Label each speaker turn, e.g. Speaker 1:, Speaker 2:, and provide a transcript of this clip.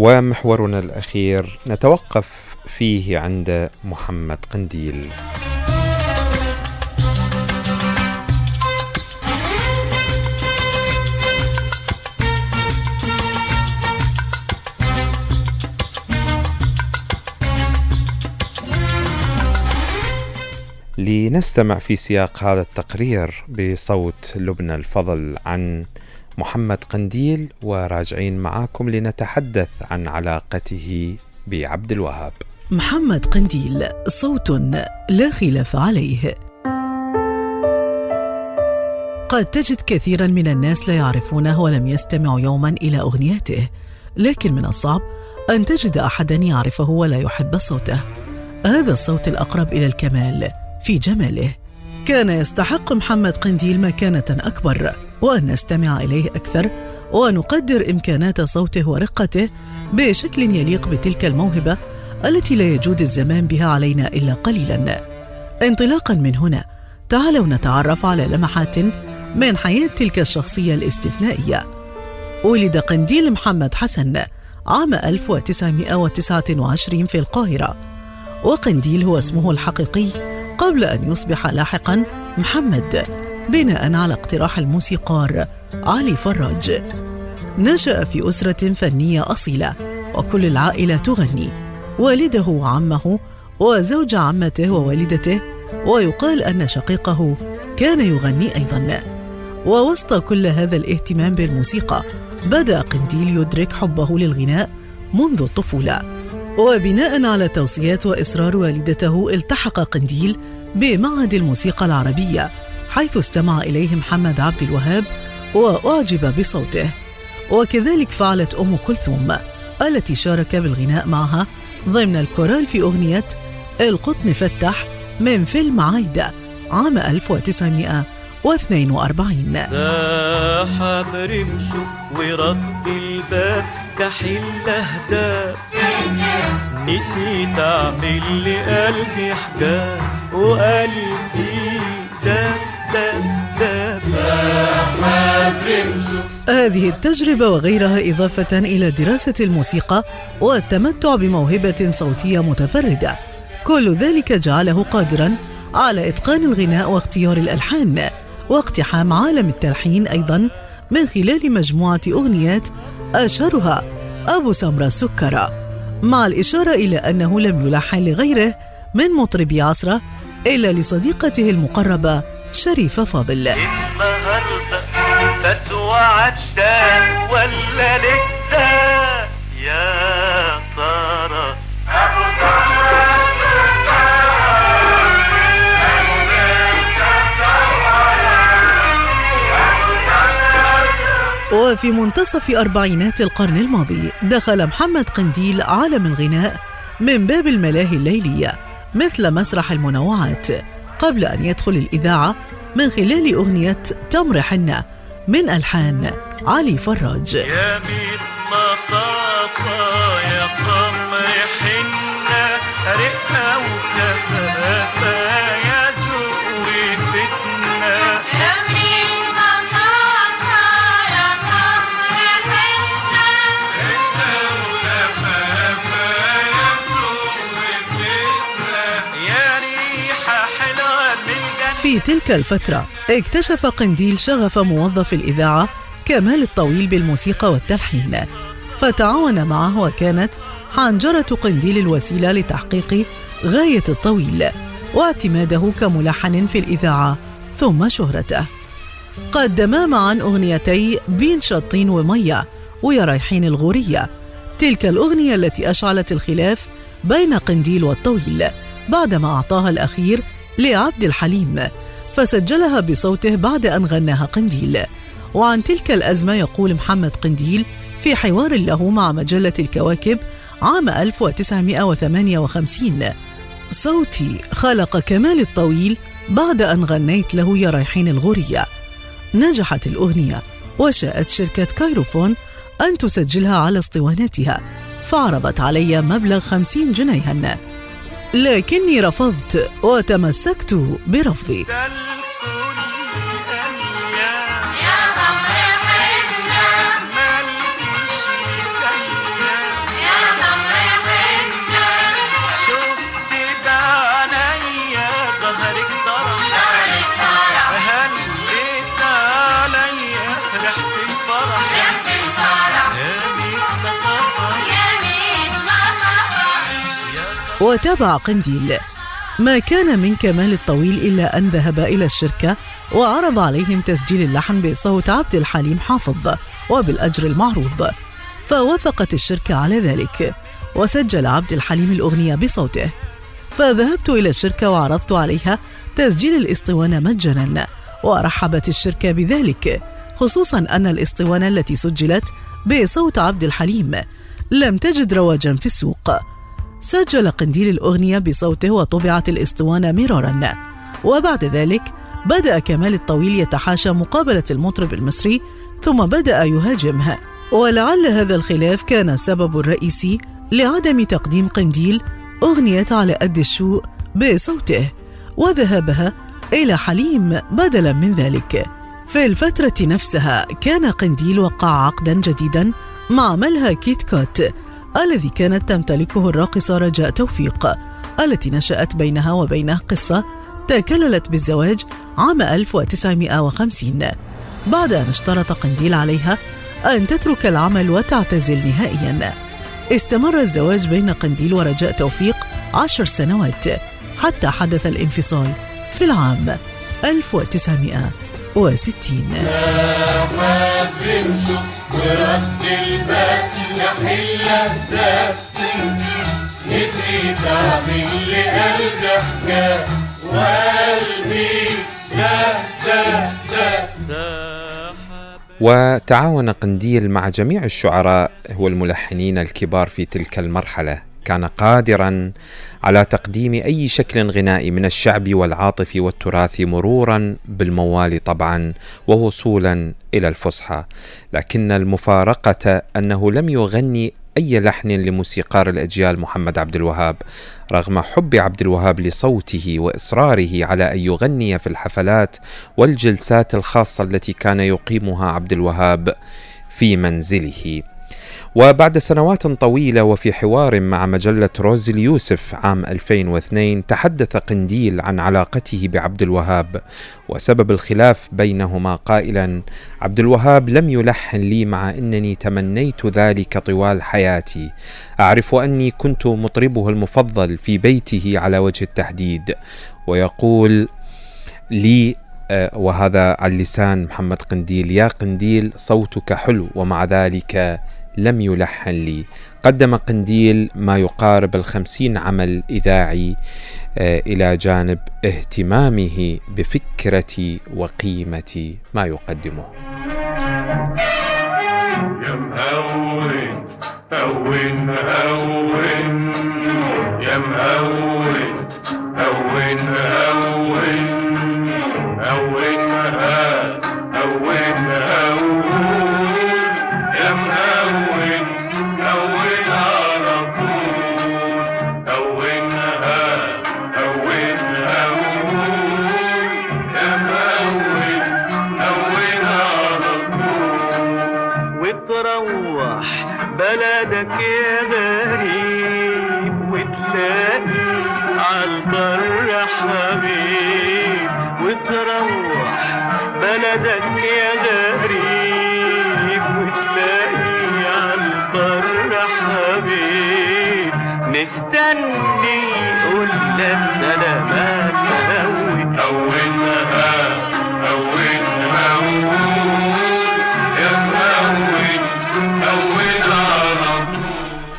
Speaker 1: ومحورنا الأخير نتوقف فيه عند محمد قنديل. لنستمع في سياق هذا التقرير بصوت لبنى الفضل عن محمد قنديل وراجعين معاكم لنتحدث عن علاقته بعبد الوهاب.
Speaker 2: محمد قنديل صوت لا خلاف عليه. قد تجد كثيرا من الناس لا يعرفونه ولم يستمعوا يوما إلى اغنياته لكن من الصعب أن تجد احدا يعرفه ولا يحب صوته. هذا الصوت الأقرب إلى الكمال في جماله. كان يستحق محمد قنديل مكانة أكبر. وان نستمع إليه أكثر ونقدر إمكانات صوته ورقته بشكل يليق بتلك الموهبة التي لا يجود الزمان بها علينا إلا قليلا. انطلاقا من هنا تعالوا نتعرف على لمحات من حياة تلك الشخصية الاستثنائية. ولد قنديل محمد حسن عام 1929 في القاهرة. وقنديل هو اسمه الحقيقي قبل أن يصبح لاحقا محمد. بناء على اقتراح الموسيقار علي فراج. نشأ في أسرة فنية أصيلة وكل العائلة تغني. والده وعمه وزوج عمته ووالدته ويقال أن شقيقه كان يغني أيضا. ووسط كل هذا الاهتمام بالموسيقى بدأ قنديل يدرك حبه للغناء منذ الطفولة. وبناء على توصيات وإصرار والدته التحق قنديل بمعهد الموسيقى العربية. حيث استمع إليه محمد عبد الوهاب وأعجب بصوته. وكذلك فعلت أم كلثوم التي شارك بالغناء معها ضمن الكورال في أغنية القطن فتح من فيلم عايدة عام 1942
Speaker 3: ساحب رمشه ورد الباب كحل اهداب نسيت اعمل لقلبي حجاب وقلبي
Speaker 2: هذه التجربة وغيرها إضافة إلى دراسة الموسيقى والتمتع بموهبة صوتية متفردة. كل ذلك جعله قادرا على إتقان الغناء واختيار الألحان واقتحام عالم التلحين أيضا من خلال مجموعة أغنيات أشهرها أبو سمرة السكرة. مع الإشارة إلى أنه لم يلحن لغيره من مطربي عصرة إلا لصديقته المقربة شريفة فاضل.
Speaker 3: عدى ولا لسه يا ترى
Speaker 2: وفي منتصف أربعينات القرن الماضي دخل محمد قنديل عالم الغناء من باب الملاهي الليلية مثل مسرح المنوعات. قبل أن يدخل الإذاعة من خلال أغنية تمر حنة من ألحان علي فراج.
Speaker 3: يا ميت مطاطا يا قمر حنة رقة وكفافة
Speaker 2: في تلك الفترة اكتشف قنديل شغف موظف الإذاعة كمال الطويل بالموسيقى والتلحين فتعاون معه وكانت حنجرة قنديل الوسيلة لتحقيق غاية الطويل واعتماده كملحن في الإذاعة ثم شهرته. قدما معا أغنيتي بين شطين ومية ويا رايحين الغورية. تلك الأغنية التي أشعلت الخلاف بين قنديل والطويل بعدما أعطاها الأخير لعبد الحليم فسجلها بصوته بعد أن غناها قنديل. وعن تلك الأزمة يقول محمد قنديل في حوار له مع مجلة الكواكب عام 1958 صوتي خلق كمال الطويل بعد أن غنيت له يا رايحين الغورية. نجحت الأغنية وشاءت شركة كايروفون أن تسجلها على اسطواناتها فعرضت علي مبلغ خمسين جنيها. لكني رفضت وتمسكت برفضي. وتابع قنديل. ما كان من كمال الطويل إلا أن ذهب إلى الشركة وعرض عليهم تسجيل اللحن بصوت عبد الحليم حافظ وبالأجر المعروض. فوافقت الشركة على ذلك وسجل عبد الحليم الأغنية بصوته. فذهبت إلى الشركة وعرضت عليها تسجيل الإسطوانة مجانا ورحبت الشركة بذلك خصوصا أن الإسطوانة التي سجلت بصوت عبد الحليم لم تجد رواجا في السوق. سجل قنديل الأغنية بصوته وطبعت الإسطوانة مرارا. وبعد ذلك بدأ كمال الطويل يتحاشى مقابلة المطرب المصري ثم بدأ يهاجمها ولعل هذا الخلاف كان السبب الرئيسي لعدم تقديم قنديل أغنية على قد الشوق بصوته وذهابها إلى حليم بدلا من ذلك. في الفترة نفسها كان قنديل وقع عقدا جديدا مع ملهى كيت كات الذي كانت تمتلكه الراقصة رجاء توفيق التي نشأت بينها وبينه قصة تكللت بالزواج عام 1950 بعد أن اشترط قنديل عليها أن تترك العمل وتعتزل نهائيا. استمر الزواج بين قنديل ورجاء توفيق عشر سنوات حتى حدث الانفصال في العام 1960
Speaker 3: ورد الباب يحل الداب نسيت اعمل لقلبي حكايه وقلبي ده ده ده
Speaker 1: وتعاون قنديل مع جميع الشعراء والملحنين الكبار في تلك المرحلة. كان قادرا على تقديم أي شكل غنائي من الشعبي والعاطفي والتراثي مرورا بالموال طبعا ووصولا إلى الفصحى. لكن المفارقة أنه لم يغني أي لحن لموسيقار الأجيال محمد عبد الوهاب رغم حب عبد الوهاب لصوته وإصراره على أن يغني في الحفلات والجلسات الخاصة التي كان يقيمها عبد الوهاب في منزله. وبعد سنوات طويلة وفي حوار مع مجلة روز اليوسف عام 2002 تحدث قنديل عن علاقته بعبد الوهاب وسبب الخلاف بينهما قائلا عبد الوهاب لم يلحن لي مع إنني تمنيت ذلك طوال حياتي. أعرف أني كنت مطربه المفضل في بيته على وجه التحديد. ويقول لي آه، وهذا على لسان محمد قنديل يا قنديل صوتك حلو ومع ذلك لم يلحن لي. قدم قنديل ما يقارب الخمسين عمل إذاعي آه، إلى جانب اهتمامه بفكرة وقيمة ما يقدمه.
Speaker 3: يا مهون هون هون طول وتروح بلدك يا غريب وتلاقي عالبر حبيب. وتروح بلدك يا غريب وتلاقي عالبر حبيب. نستنى